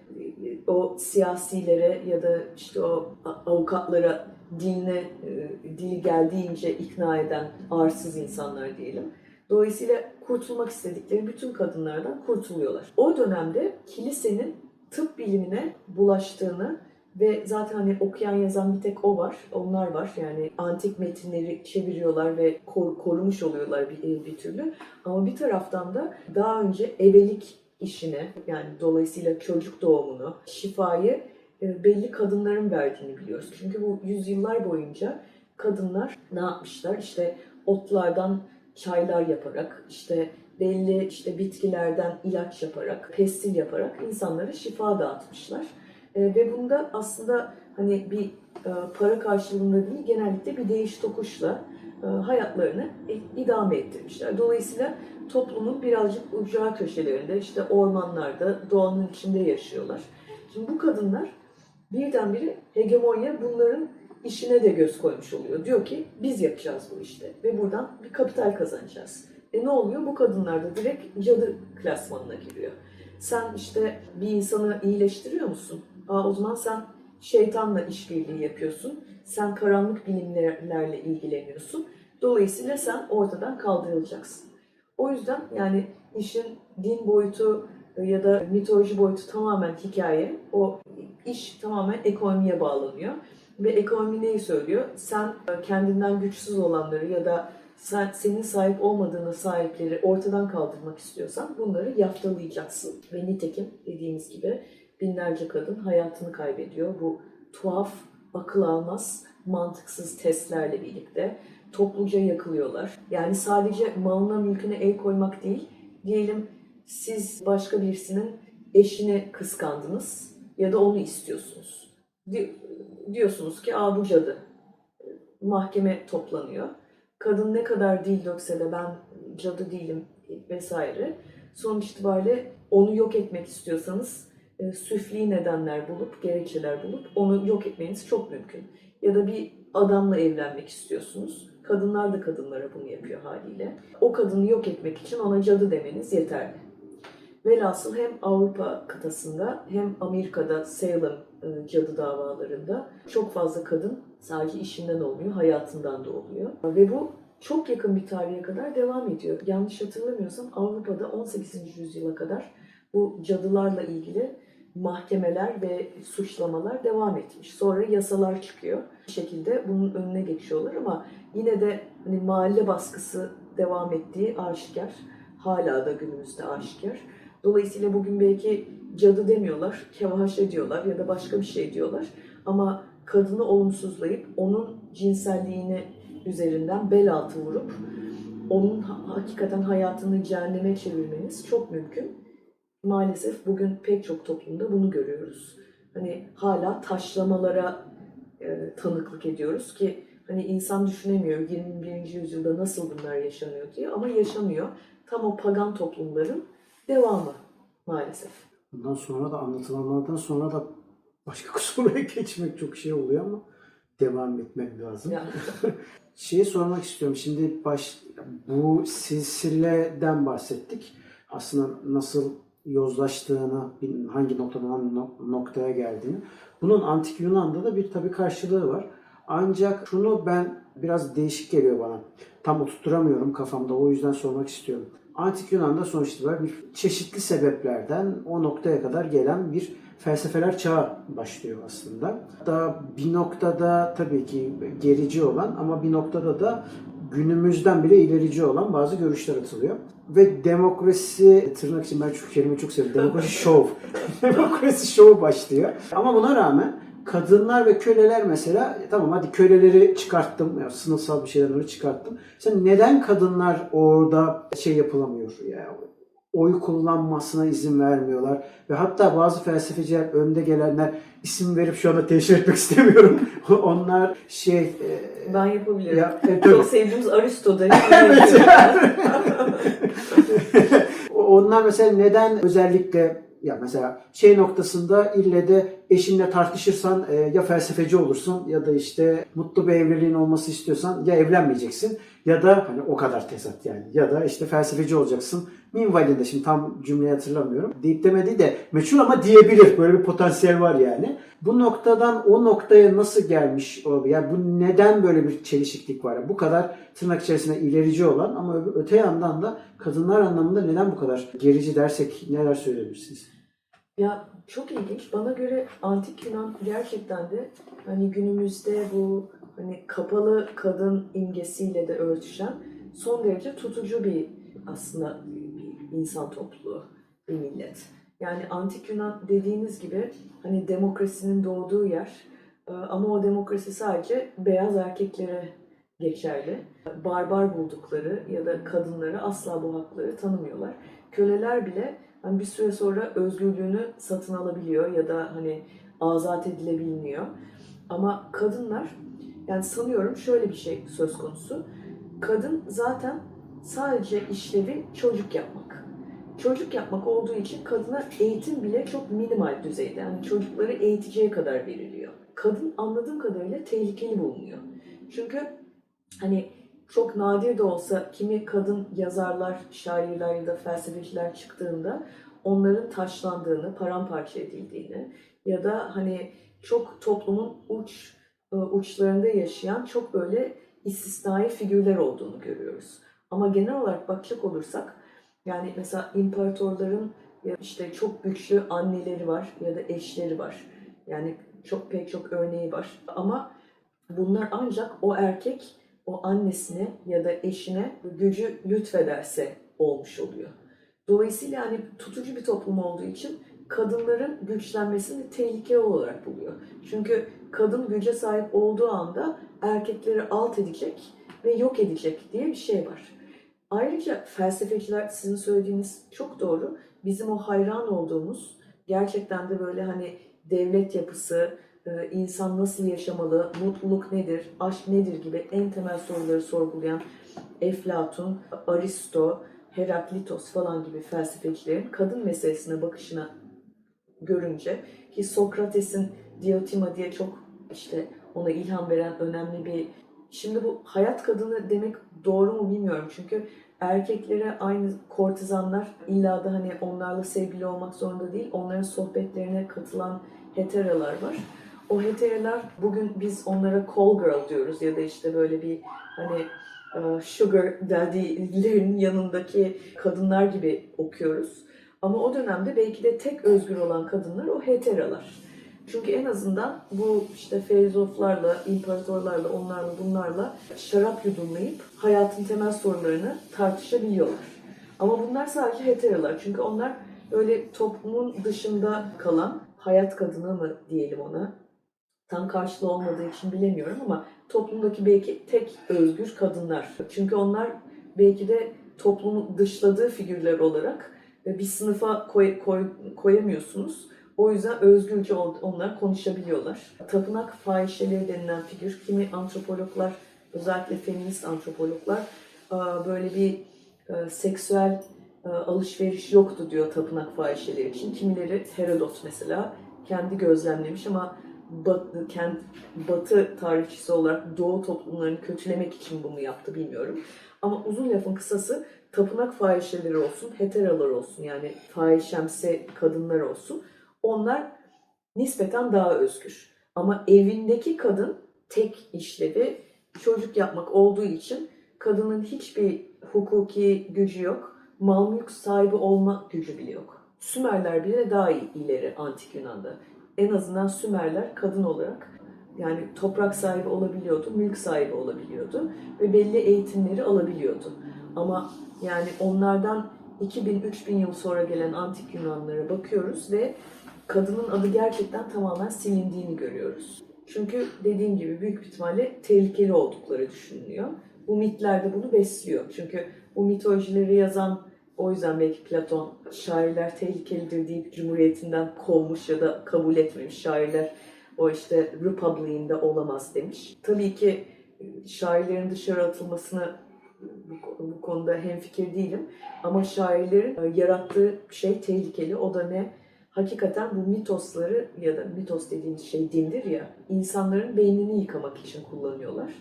Speaker 2: e, o siyasilere ya da işte o avukatlara diline e, dili geldiğince ikna eden arsız insanlar diyelim. Dolayısıyla kurtulmak istedikleri bütün kadınlardan kurtuluyorlar. O dönemde kilisenin tıp bilimine bulaştığını ve zaten hani okuyan yazan bir tek o var, onlar var. Yani antik metinleri çeviriyorlar ve kor- korumuş oluyorlar bir, bir türlü. Ama bir taraftan da daha önce ebelik işine yani dolayısıyla çocuk doğumunu, şifayı e, belli kadınların verdiğini biliyoruz. Çünkü bu yüzyıllar boyunca kadınlar ne yapmışlar? İşte otlardan çaylar yaparak, işte belli işte bitkilerden ilaç yaparak, pestil yaparak insanlara şifa dağıtmışlar. E, ve bunda aslında hani bir e, para karşılığında değil, genellikle bir değiş tokuşla e, hayatlarını idame ettirmişler. Dolayısıyla toplumun birazcık ucra köşelerinde, işte ormanlarda, doğanın içinde yaşıyorlar. Şimdi bu kadınlar birdenbire hegemonya bunların işine de göz koymuş oluyor. Diyor ki biz yapacağız bu işte ve buradan bir kapital kazanacağız. E ne oluyor? Bu kadınlar da direkt cadı klasmanına giriyor. Sen işte bir insanı iyileştiriyor musun? Aa, o zaman sen şeytanla işbirliği yapıyorsun. Sen karanlık bilimlerle ilgileniyorsun. Dolayısıyla sen ortadan kaldırılacaksın. O yüzden yani işin din boyutu ya da mitoloji boyutu tamamen hikaye. O iş tamamen ekonomiye bağlanıyor. Ve ekonomi neyi söylüyor? Sen kendinden güçsüz olanları ya da sen, senin sahip olmadığına sahipleri ortadan kaldırmak istiyorsan bunları yaftalayacaksın. Ve nitekim dediğimiz gibi binlerce kadın hayatını kaybediyor. Bu tuhaf, akıl almaz, mantıksız testlerle birlikte topluca yakılıyorlar. Yani sadece malına mülküne el koymak değil, diyelim siz başka birisinin eşini kıskandınız ya da onu istiyorsunuz. Di- diyorsunuz ki aa bu cadı. Mahkeme toplanıyor. Kadın ne kadar dil dökse de ben cadı değilim vesaire. Sonuç itibariyle onu yok etmek istiyorsanız e, süfli nedenler bulup, gerekçeler bulup onu yok etmeniz çok mümkün. Ya da bir adamla evlenmek istiyorsunuz. Kadınlar da kadınlara bunu yapıyor haliyle. O kadını yok etmek için ona cadı demeniz yeterli. Velhasıl hem Avrupa kıtasında hem Amerika'da Salem e, cadı davalarında çok fazla kadın sadece işinden olmuyor, hayatından da oluyor. Ve bu çok yakın bir tarihe kadar devam ediyor. Yanlış hatırlamıyorsam Avrupa'da 18. yüzyıla kadar bu cadılarla ilgili mahkemeler ve suçlamalar devam etmiş. Sonra yasalar çıkıyor. Bir şekilde bunun önüne geçiyorlar ama yine de hani mahalle baskısı devam ettiği aşikar. Hala da günümüzde aşikar. Dolayısıyla bugün belki cadı demiyorlar, kevaşe diyorlar ya da başka bir şey diyorlar. Ama kadını olumsuzlayıp onun cinselliğini üzerinden bel altı vurup onun ha- hakikaten hayatını cehenneme çevirmeniz çok mümkün. Maalesef bugün pek çok toplumda bunu görüyoruz. Hani hala taşlamalara e, tanıklık ediyoruz ki hani insan düşünemiyor 21. yüzyılda nasıl bunlar yaşanıyor diye ama yaşanıyor. Tam o pagan toplumların devamı maalesef.
Speaker 1: Bundan sonra da anlatılanlardan sonra da başka *laughs* konuya geçmek çok şey oluyor ama devam etmek lazım.
Speaker 2: Yani *laughs*
Speaker 1: Şeyi sormak istiyorum. Şimdi baş, bu silsileden bahsettik. Aslında nasıl yozlaştığını, hangi noktadan noktaya geldiğini. Bunun antik Yunan'da da bir tabii karşılığı var. Ancak şunu ben biraz değişik geliyor bana. Tam oturtturamıyorum kafamda. O yüzden sormak istiyorum. Antik Yunan'da sonuç itibariyle bir çeşitli sebeplerden o noktaya kadar gelen bir felsefeler çağı başlıyor aslında. Hatta bir noktada tabii ki gerici olan ama bir noktada da günümüzden bile ilerici olan bazı görüşler atılıyor. Ve demokrasi, tırnak için ben şu kelimeyi çok seviyorum. Demokrasi *laughs* şov. demokrasi şov başlıyor. Ama buna rağmen kadınlar ve köleler mesela tamam hadi köleleri çıkarttım. Ya, sınıfsal bir şeyden öyle çıkarttım. Sen neden kadınlar orada şey yapılamıyor? Ya, oy kullanmasına izin vermiyorlar. Ve hatta bazı felsefeciler önde gelenler isim verip şu anda teşhir etmek *laughs* istemiyorum. *laughs* Onlar şey e,
Speaker 2: ben yapabilirim.
Speaker 1: ya, e.
Speaker 2: Çok sevdiğimiz Aristo da *laughs*
Speaker 1: Evet. Onlar mesela neden özellikle ya mesela şey noktasında ille de eşinle tartışırsan e, ya felsefeci olursun ya da işte mutlu bir evliliğin olması istiyorsan ya evlenmeyeceksin ya da hani o kadar tezat yani ya da işte felsefeci olacaksın. Minvalinde şimdi tam cümleyi hatırlamıyorum. Deyip demedi de meçhul ama diyebilir. Böyle bir potansiyel var yani. Bu noktadan o noktaya nasıl gelmiş olabilir? Yani bu neden böyle bir çelişiklik var? Bu kadar tırnak içerisinde ilerici olan ama öte yandan da kadınlar anlamında neden bu kadar gerici dersek neler söyleyebilirsiniz?
Speaker 2: Ya çok ilginç. Bana göre antik Yunan gerçekten de hani günümüzde bu hani kapalı kadın imgesiyle de örtüşen son derece tutucu bir aslında bir insan topluluğu, bir millet. Yani antik Yunan dediğiniz gibi hani demokrasinin doğduğu yer e, ama o demokrasi sadece beyaz erkeklere geçerli. Barbar buldukları ya da kadınlara asla bu hakları tanımıyorlar. Köleler bile hani bir süre sonra özgürlüğünü satın alabiliyor ya da hani azat edilebiliyor. Ama kadınlar yani sanıyorum şöyle bir şey söz konusu. Kadın zaten sadece işlevi çocuk yapmak. Çocuk yapmak olduğu için kadına eğitim bile çok minimal düzeyde. Yani çocukları eğiteceği kadar veriliyor. Kadın anladığım kadarıyla tehlikeli bulunuyor. Çünkü hani çok nadir de olsa kimi kadın yazarlar, şairler ya da felsefeciler çıktığında onların taşlandığını, paramparça edildiğini ya da hani çok toplumun uç uçlarında yaşayan çok böyle istisnai figürler olduğunu görüyoruz. Ama genel olarak bakacak olursak yani mesela imparatorların ya işte çok güçlü anneleri var ya da eşleri var. Yani çok pek çok örneği var. Ama bunlar ancak o erkek o annesine ya da eşine gücü lütfederse olmuş oluyor. Dolayısıyla hani tutucu bir toplum olduğu için kadınların güçlenmesini tehlikeli olarak buluyor. Çünkü kadın güce sahip olduğu anda erkekleri alt edecek ve yok edecek diye bir şey var. Ayrıca felsefeciler sizin söylediğiniz çok doğru. Bizim o hayran olduğumuz gerçekten de böyle hani devlet yapısı, e, insan nasıl yaşamalı, mutluluk nedir, aşk nedir gibi en temel soruları sorgulayan Eflatun, Aristo, Heraklitos falan gibi felsefecilerin kadın meselesine bakışına görünce ki Sokrates'in Diotima diye çok işte ona ilham veren önemli bir Şimdi bu hayat kadını demek doğru mu bilmiyorum. Çünkü erkeklere aynı kortizanlar illa da hani onlarla sevgili olmak zorunda değil. Onların sohbetlerine katılan heteralar var. O heteralar bugün biz onlara call girl diyoruz ya da işte böyle bir hani e, sugar daddy'lerin yanındaki kadınlar gibi okuyoruz. Ama o dönemde belki de tek özgür olan kadınlar o heteralar. Çünkü en azından bu işte filozoflarla, imparatorlarla, onlarla bunlarla şarap yudumlayıp hayatın temel sorularını tartışabiliyorlar. Ama bunlar sadece heterolar. Çünkü onlar öyle toplumun dışında kalan hayat kadını mı diyelim ona. Tam karşılığı olmadığı için bilemiyorum ama toplumdaki belki tek özgür kadınlar. Çünkü onlar belki de toplumun dışladığı figürler olarak bir sınıfa koy, koy, koyamıyorsunuz. O yüzden özgürce on- onlar konuşabiliyorlar. Tapınak fahişeleri denilen figür, kimi antropologlar, özellikle feminist antropologlar böyle bir e, seksüel e, alışveriş yoktu diyor tapınak fahişeleri için. Kimileri Herodot mesela kendi gözlemlemiş ama batı, kent, batı tarihçisi olarak doğu toplumlarını kötülemek için bunu yaptı bilmiyorum. Ama uzun lafın kısası tapınak fahişeleri olsun, heteralar olsun yani fahişemsi kadınlar olsun onlar nispeten daha özgür. Ama evindeki kadın tek işlevi çocuk yapmak olduğu için kadının hiçbir hukuki gücü yok. Mal mülk sahibi olma gücü bile yok. Sümerler bile daha iyi ileri antik Yunan'da. En azından Sümerler kadın olarak yani toprak sahibi olabiliyordu, mülk sahibi olabiliyordu ve belli eğitimleri alabiliyordu. Ama yani onlardan 2000-3000 yıl sonra gelen antik Yunanlara bakıyoruz ve kadının adı gerçekten tamamen silindiğini görüyoruz. Çünkü dediğim gibi büyük bir ihtimalle tehlikeli oldukları düşünülüyor. Bu mitler de bunu besliyor. Çünkü bu mitolojileri yazan o yüzden belki Platon şairler tehlikelidir deyip cumhuriyetinden kovmuş ya da kabul etmemiş şairler o işte Republic'inde olamaz demiş. Tabii ki şairlerin dışarı atılmasını bu, bu konuda hemfikir değilim. Ama şairlerin e, yarattığı şey tehlikeli. O da ne? Hakikaten bu mitosları ya da mitos dediğimiz şey dindir ya insanların beynini yıkamak için kullanıyorlar.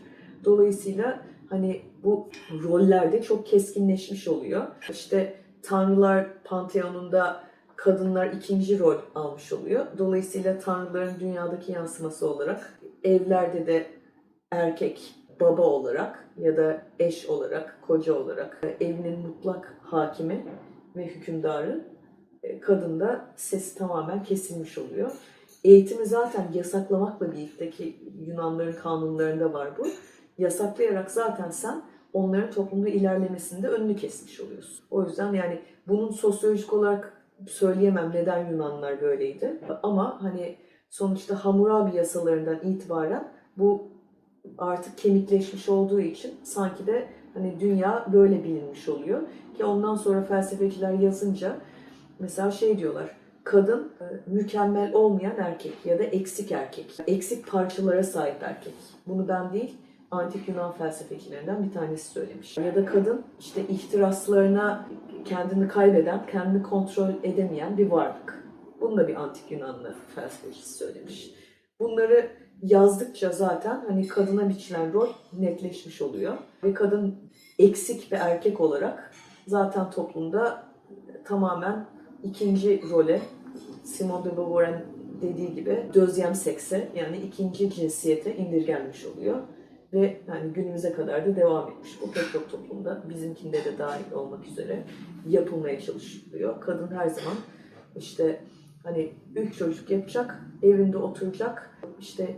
Speaker 2: Dolayısıyla hani bu rollerde çok keskinleşmiş oluyor. İşte tanrılar panteonunda kadınlar ikinci rol almış oluyor. Dolayısıyla tanrıların dünyadaki yansıması olarak evlerde de erkek baba olarak ya da eş olarak, koca olarak e, evinin mutlak hakimi ve hükümdarı e, kadında sesi tamamen kesilmiş oluyor. Eğitimi zaten yasaklamakla birlikte ki Yunanların kanunlarında var bu. Yasaklayarak zaten sen onların toplumda ilerlemesinde önünü kesmiş oluyorsun. O yüzden yani bunun sosyolojik olarak söyleyemem neden Yunanlar böyleydi. Ama hani sonuçta Hammurabi yasalarından itibaren bu artık kemikleşmiş olduğu için sanki de hani dünya böyle bilinmiş oluyor. Ki ondan sonra felsefeciler yazınca mesela şey diyorlar. Kadın e, mükemmel olmayan erkek ya da eksik erkek. Eksik parçalara sahip erkek. Bunu ben değil antik Yunan felsefecilerinden bir tanesi söylemiş. Ya da kadın işte ihtiraslarına kendini kaybeden, kendini kontrol edemeyen bir varlık. Bunu da bir antik Yunanlı felsefecisi söylemiş. Bunları yazdıkça zaten hani kadına biçilen rol netleşmiş oluyor. Ve kadın eksik bir erkek olarak zaten toplumda tamamen ikinci role Simone de Beauvoir'ın dediği gibi dözyem sekse yani ikinci cinsiyete indirgenmiş oluyor. Ve yani günümüze kadar da devam etmiş. Bu pek çok toplumda bizimkinde de dahil olmak üzere yapılmaya çalışılıyor. Kadın her zaman işte hani üç çocuk yapacak, evinde oturacak, işte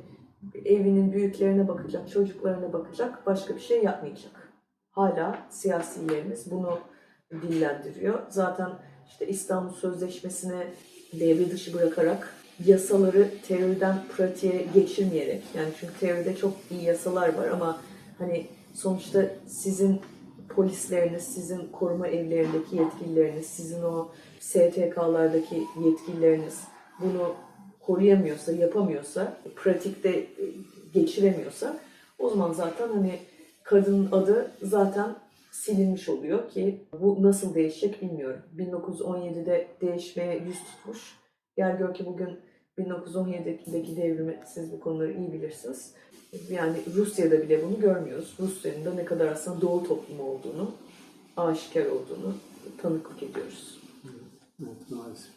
Speaker 2: evinin büyüklerine bakacak, çocuklarına bakacak, başka bir şey yapmayacak. Hala siyasilerimiz bunu dillendiriyor. Zaten işte İstanbul Sözleşmesi'ni devre dışı bırakarak yasaları teoriden pratiğe geçirmeyerek yani çünkü teoride çok iyi yasalar var ama hani sonuçta sizin polisleriniz, sizin koruma evlerindeki yetkilileriniz, sizin o STK'lardaki yetkilileriniz bunu koruyamıyorsa, yapamıyorsa, pratikte e, geçiremiyorsa o zaman zaten hani kadının adı zaten silinmiş oluyor ki bu nasıl değişecek bilmiyorum. 1917'de değişmeye yüz tutmuş. Gel gör ki bugün 1917'deki devrimi siz bu konuları iyi bilirsiniz. Yani Rusya'da bile bunu görmüyoruz. Rusya'nın da ne kadar aslında doğu toplumu olduğunu, aşikar olduğunu tanıklık ediyoruz.
Speaker 1: Evet, maalesef.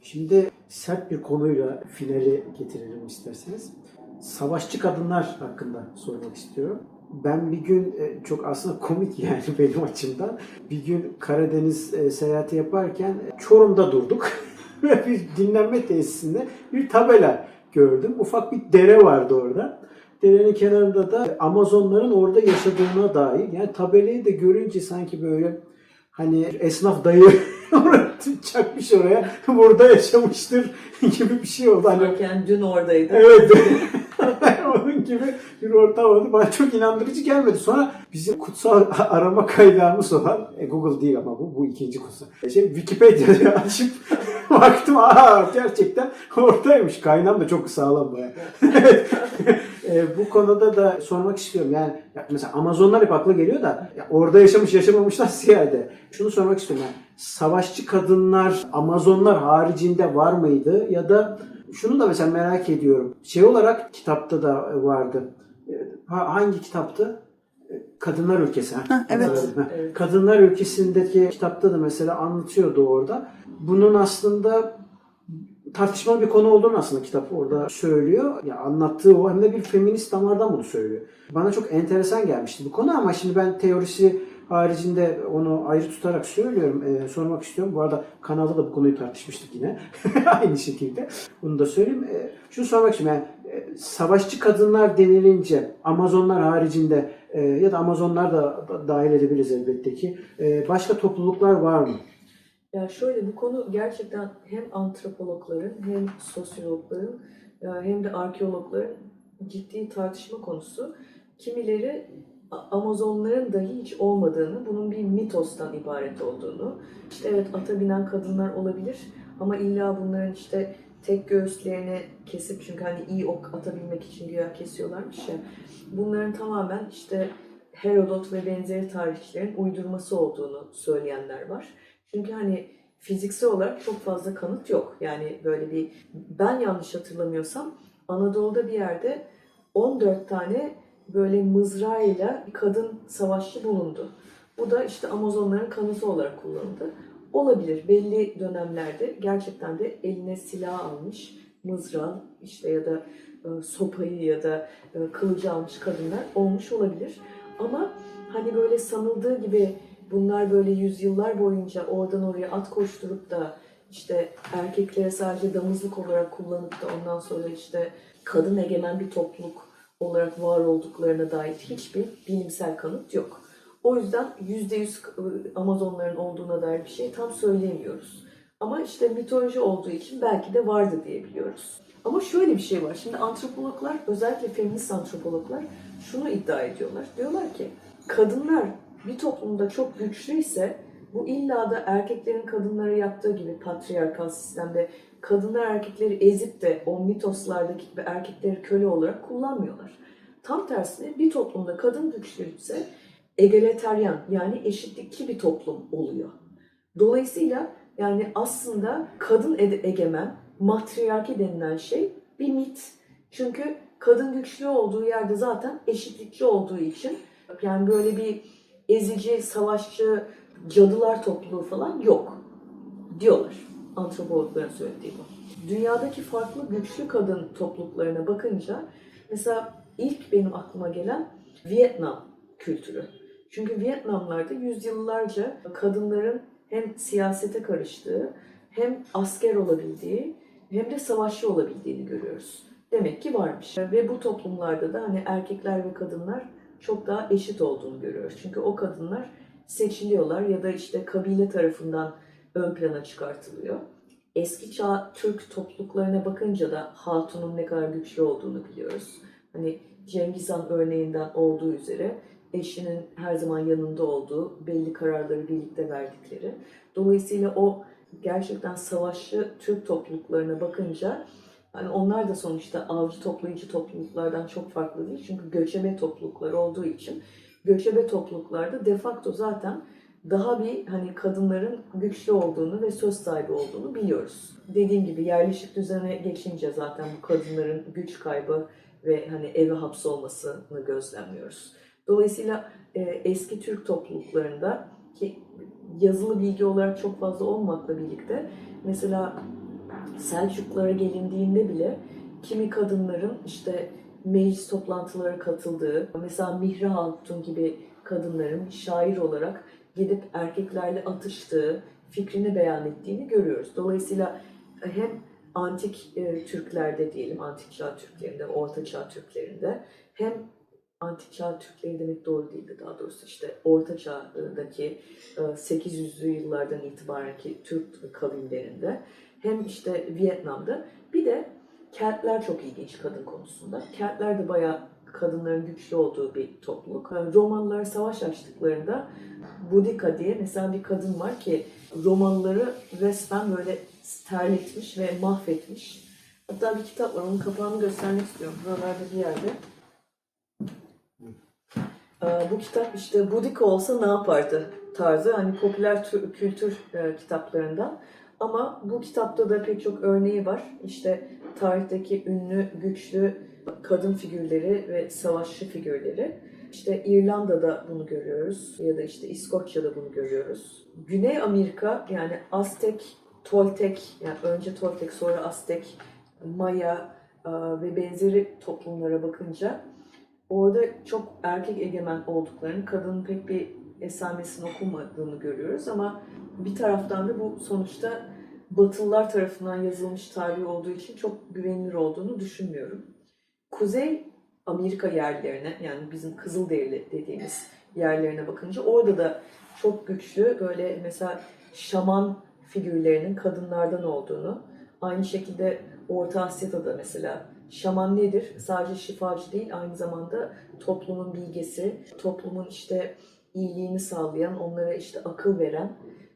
Speaker 1: Şimdi sert bir konuyla finali getirelim isterseniz. Savaşçı kadınlar hakkında sormak istiyorum. Ben bir gün e, çok aslında komik yani *laughs* benim açımdan bir gün Karadeniz e, seyahati yaparken Çorum'da durduk *laughs* ve bir dinlenme tesisinde bir tabela gördüm. Ufak bir dere vardı orada. Derenin kenarında da Amazonların orada yaşadığına dair yani tabelayı da görünce sanki böyle hani esnaf dayı *laughs* çakmış oraya burada yaşamıştır *laughs* gibi bir şey oldu. Hani
Speaker 2: Sanki dün oradaydı.
Speaker 1: Evet. *laughs* Onun gibi bir ortam oldu. Bana çok inandırıcı gelmedi. Sonra bizim kutsal arama kaynağımız olan, e, Google değil ama bu, bu ikinci kutsal. Şey, Wikipedia'yı açıp *laughs* baktım, aa gerçekten oradaymış. Kaynağım da çok sağlam baya. e, *laughs* bu konuda da sormak istiyorum. Yani ya mesela Amazonlar hep akla geliyor da ya orada yaşamış yaşamamışlar *laughs* ziyade. Şunu sormak istiyorum. Yani, savaşçı kadınlar Amazonlar haricinde var mıydı? Ya da şunu da mesela merak ediyorum. Şey olarak kitapta da vardı. E, ha- Hangi kitaptı? E, Kadınlar Ülkesi. ha.
Speaker 3: Evet.
Speaker 1: Kadınlar Ülkesi'ndeki kitapta da mesela anlatıyordu orada. Bunun aslında tartışmalı bir konu olduğunu aslında kitap orada söylüyor. Ya anlattığı o hem de bir feminist damardan bunu söylüyor. Bana çok enteresan gelmişti bu konu ama şimdi ben teorisi haricinde onu ayrı tutarak söylüyorum. Ee, sormak istiyorum. Bu arada kanalda da bu konuyu tartışmıştık yine. *laughs* Aynı şekilde. Bunu da söyleyeyim. Ee, şunu sormak istiyorum. Yani, e, savaşçı kadınlar denilince Amazonlar haricinde e, ya da Amazonlar da da dahil edebiliriz elbette ki. E, başka topluluklar var mı?
Speaker 2: Ya şöyle bu konu gerçekten hem antropologların hem sosyologların e, hem de arkeologların ciddi tartışma konusu. Kimileri Amazonların dahi hiç olmadığını, bunun bir mitostan ibaret olduğunu, işte evet ata binen kadınlar olabilir ama illa bunların işte tek göğüslerini kesip çünkü hani iyi ok atabilmek için güya kesiyorlarmış ya. Bunların tamamen işte Herodot ve benzeri tarihçilerin uydurması olduğunu söyleyenler var. Çünkü hani fiziksel olarak çok fazla kanıt yok. Yani böyle bir ben yanlış hatırlamıyorsam Anadolu'da bir yerde 14 tane böyle mızrağıyla bir kadın savaşçı bulundu. Bu da işte Amazonların kanıtı olarak kullanıldı. Olabilir belli dönemlerde gerçekten de eline silah almış, mızrağı işte ya da e, sopayı ya da e, kılıcı almış kadınlar olmuş olabilir. Ama hani böyle sanıldığı gibi bunlar böyle yüzyıllar boyunca oradan oraya at koşturup da işte erkeklere sadece damızlık olarak kullanıp da ondan sonra işte kadın egemen bir topluluk olarak var olduklarına dair hiçbir bilimsel kanıt yok. O yüzden %100 Amazonların olduğuna dair bir şey tam söyleyemiyoruz. Ama işte mitoloji olduğu için belki de vardı diyebiliyoruz. Ama şöyle bir şey var. Şimdi antropologlar, özellikle feminist antropologlar şunu iddia ediyorlar. Diyorlar ki kadınlar bir toplumda çok güçlüyse bu illa da erkeklerin kadınlara yaptığı gibi patriarkal sistemde kadınlar erkekleri ezip de o mitoslardaki gibi erkekleri köle olarak kullanmıyorlar. Tam tersine bir toplumda kadın güçlüyse egalitarian yani eşitlikçi bir toplum oluyor. Dolayısıyla yani aslında kadın egemen matriarki denilen şey bir mit. Çünkü kadın güçlü olduğu yerde zaten eşitlikçi olduğu için yani böyle bir ezici, savaşçı, cadılar topluluğu falan yok diyorlar. Antropologların söylediği bu. Dünyadaki farklı güçlü kadın topluluklarına bakınca mesela ilk benim aklıma gelen Vietnam kültürü. Çünkü Vietnamlarda yüzyıllarca kadınların hem siyasete karıştığı, hem asker olabildiği, hem de savaşçı olabildiğini görüyoruz. Demek ki varmış. Ve bu toplumlarda da hani erkekler ve kadınlar çok daha eşit olduğunu görüyoruz. Çünkü o kadınlar seçiliyorlar ya da işte kabile tarafından ön plana çıkartılıyor. Eski çağ Türk topluluklarına bakınca da hatunun ne kadar güçlü olduğunu biliyoruz. Hani Cengiz Han örneğinden olduğu üzere eşinin her zaman yanında olduğu, belli kararları birlikte verdikleri. Dolayısıyla o gerçekten savaşçı Türk topluluklarına bakınca hani onlar da sonuçta avcı toplayıcı topluluklardan çok farklı değil. Çünkü göçebe topluluklar olduğu için göçebe topluluklarda de facto zaten daha bir hani kadınların güçlü olduğunu ve söz sahibi olduğunu biliyoruz. Dediğim gibi yerleşik düzene geçince zaten bu kadınların güç kaybı ve hani eve hapsolmasını gözlemliyoruz. Dolayısıyla e, eski Türk topluluklarında ki yazılı bilgi olarak çok fazla olmakla birlikte mesela Selçuklulara gelindiğinde bile kimi kadınların işte meclis toplantılara katıldığı, mesela Mihri Hatun gibi kadınların şair olarak gidip erkeklerle atıştığı, fikrini beyan ettiğini görüyoruz. Dolayısıyla hem antik e, Türklerde diyelim, antik çağ Türklerinde, orta çağ Türklerinde hem antik çağ Türkleri demek doğru değildi daha doğrusu işte orta çağdaki e, 800'lü yıllardan itibarenki Türk kavimlerinde hem işte Vietnam'da bir de Keltler çok ilginç kadın konusunda. Keltler de bayağı kadınların güçlü olduğu bir topluluk. E, Romalılar savaş açtıklarında Boudica diye mesela bir kadın var ki Romalıları resmen böyle terletmiş ve mahvetmiş. Hatta bir kitap var, onun kapağını göstermek istiyorum. Buralarda bir yerde. Ee, Bu kitap işte Boudica olsa ne yapardı tarzı hani popüler tü- kültür e, kitaplarından. Ama bu kitapta da pek çok örneği var. İşte tarihteki ünlü, güçlü kadın figürleri ve savaşçı figürleri. İşte İrlanda'da bunu görüyoruz ya da işte İskoçya'da bunu görüyoruz. Güney Amerika yani Aztek, Toltek yani önce Toltek sonra Aztek, Maya e, ve benzeri toplumlara bakınca orada çok erkek egemen olduklarını, kadının pek bir esamesini okumadığını görüyoruz ama bir taraftan da bu sonuçta Batılılar tarafından yazılmış tarih olduğu için çok güvenilir olduğunu düşünmüyorum. Kuzey Amerika yerlerine yani bizim Kızılderili dediğimiz yerlerine bakınca orada da çok güçlü böyle mesela şaman figürlerinin kadınlardan olduğunu, aynı şekilde Orta Asya'da da mesela şaman nedir? Sadece şifacı değil, aynı zamanda toplumun bilgesi, toplumun işte iyiliğini sağlayan, onlara işte akıl veren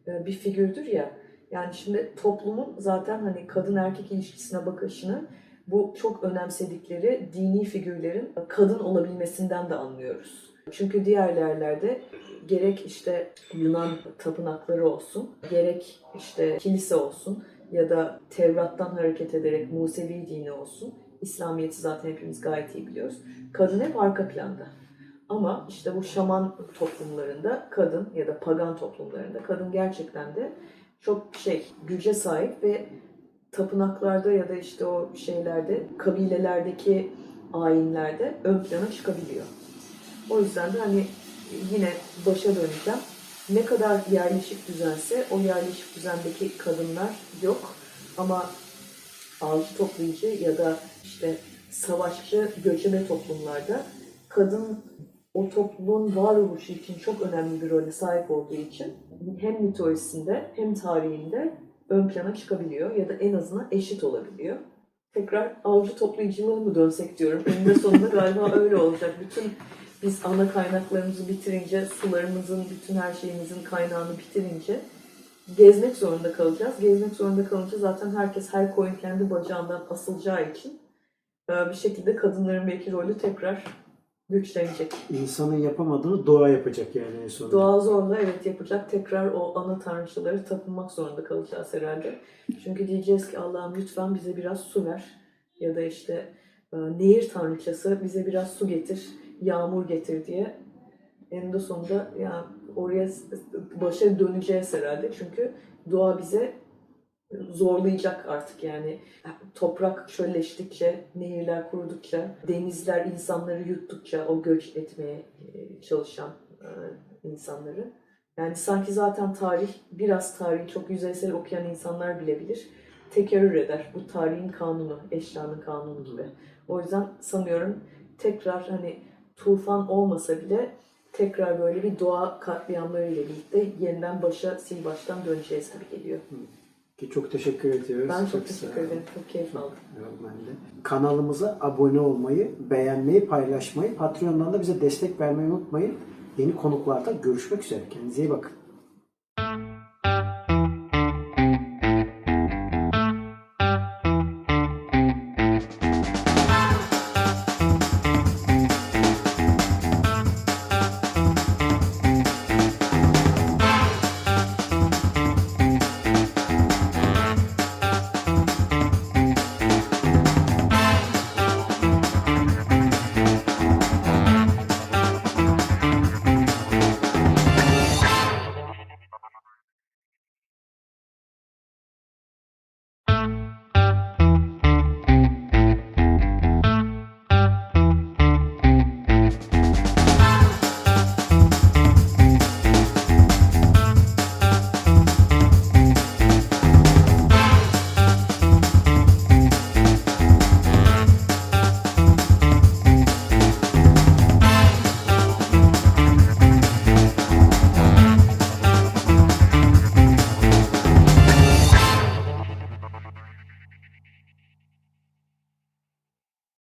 Speaker 2: e, bir figürdür ya. Yani şimdi toplumun zaten hani kadın erkek ilişkisine bakışını bu çok önemsedikleri dini figürlerin kadın olabilmesinden de anlıyoruz. Çünkü diğer yerlerde gerek işte Yunan tapınakları olsun, gerek işte kilise olsun ya da Tevrat'tan hareket ederek Musevi dini olsun, İslamiyet'i zaten hepimiz gayet iyi biliyoruz. Kadın hep arka planda. Ama işte bu şaman toplumlarında kadın ya da pagan toplumlarında kadın gerçekten de çok şey güce sahip ve tapınaklarda ya da işte o şeylerde kabilelerdeki ayinlerde ön plana çıkabiliyor. O yüzden de hani yine başa döneceğim. Ne kadar yerleşik düzense o yerleşik düzendeki kadınlar yok ama avcı toplayıcı ya da işte savaşçı göçebe toplumlarda kadın o topluluğun varoluşu için çok önemli bir role sahip olduğu için hem mitolojisinde hem tarihinde ön plana çıkabiliyor ya da en azından eşit olabiliyor. Tekrar avcı toplayıcılığa mı dönsek diyorum. Eninde sonunda galiba öyle olacak. Bütün biz ana kaynaklarımızı bitirince, sularımızın, bütün her şeyimizin kaynağını bitirince gezmek zorunda kalacağız. Gezmek zorunda kalınca zaten herkes her koyun kendi bacağından asılacağı için e, bir şekilde kadınların belki rolü tekrar güçlenecek.
Speaker 1: İnsanın yapamadığını doğa yapacak yani en sonunda.
Speaker 2: Doğa zorla evet yapacak. Tekrar o ana tanrıçaları tapınmak zorunda kalacağız herhalde. Çünkü diyeceğiz ki Allah'ım lütfen bize biraz su ver. Ya da işte e, nehir tanrıçası bize biraz su getir, yağmur getir diye. Eninde sonunda yani oraya başa döneceğiz herhalde. Çünkü doğa bize zorlayacak artık yani toprak çölleştikçe, nehirler kurudukça, denizler insanları yuttukça o göç etmeye e, çalışan e, insanları. Yani sanki zaten tarih, biraz tarihi çok yüzeysel okuyan insanlar bile bilir. Tekerrür eder. Bu tarihin kanunu, eşyanın kanunu gibi. O yüzden sanıyorum tekrar hani tufan olmasa bile tekrar böyle bir doğa katliamlarıyla birlikte yeniden başa sil baştan döneceğiz gibi geliyor.
Speaker 1: Ki çok teşekkür ediyoruz.
Speaker 2: Ben çok
Speaker 1: sağ
Speaker 2: teşekkür ederim. Çok keyif aldım.
Speaker 1: Ben de. Kanalımıza abone olmayı, beğenmeyi, paylaşmayı, Patreon'dan da bize destek vermeyi unutmayın. Yeni konuklarda görüşmek üzere. Kendinize iyi bakın.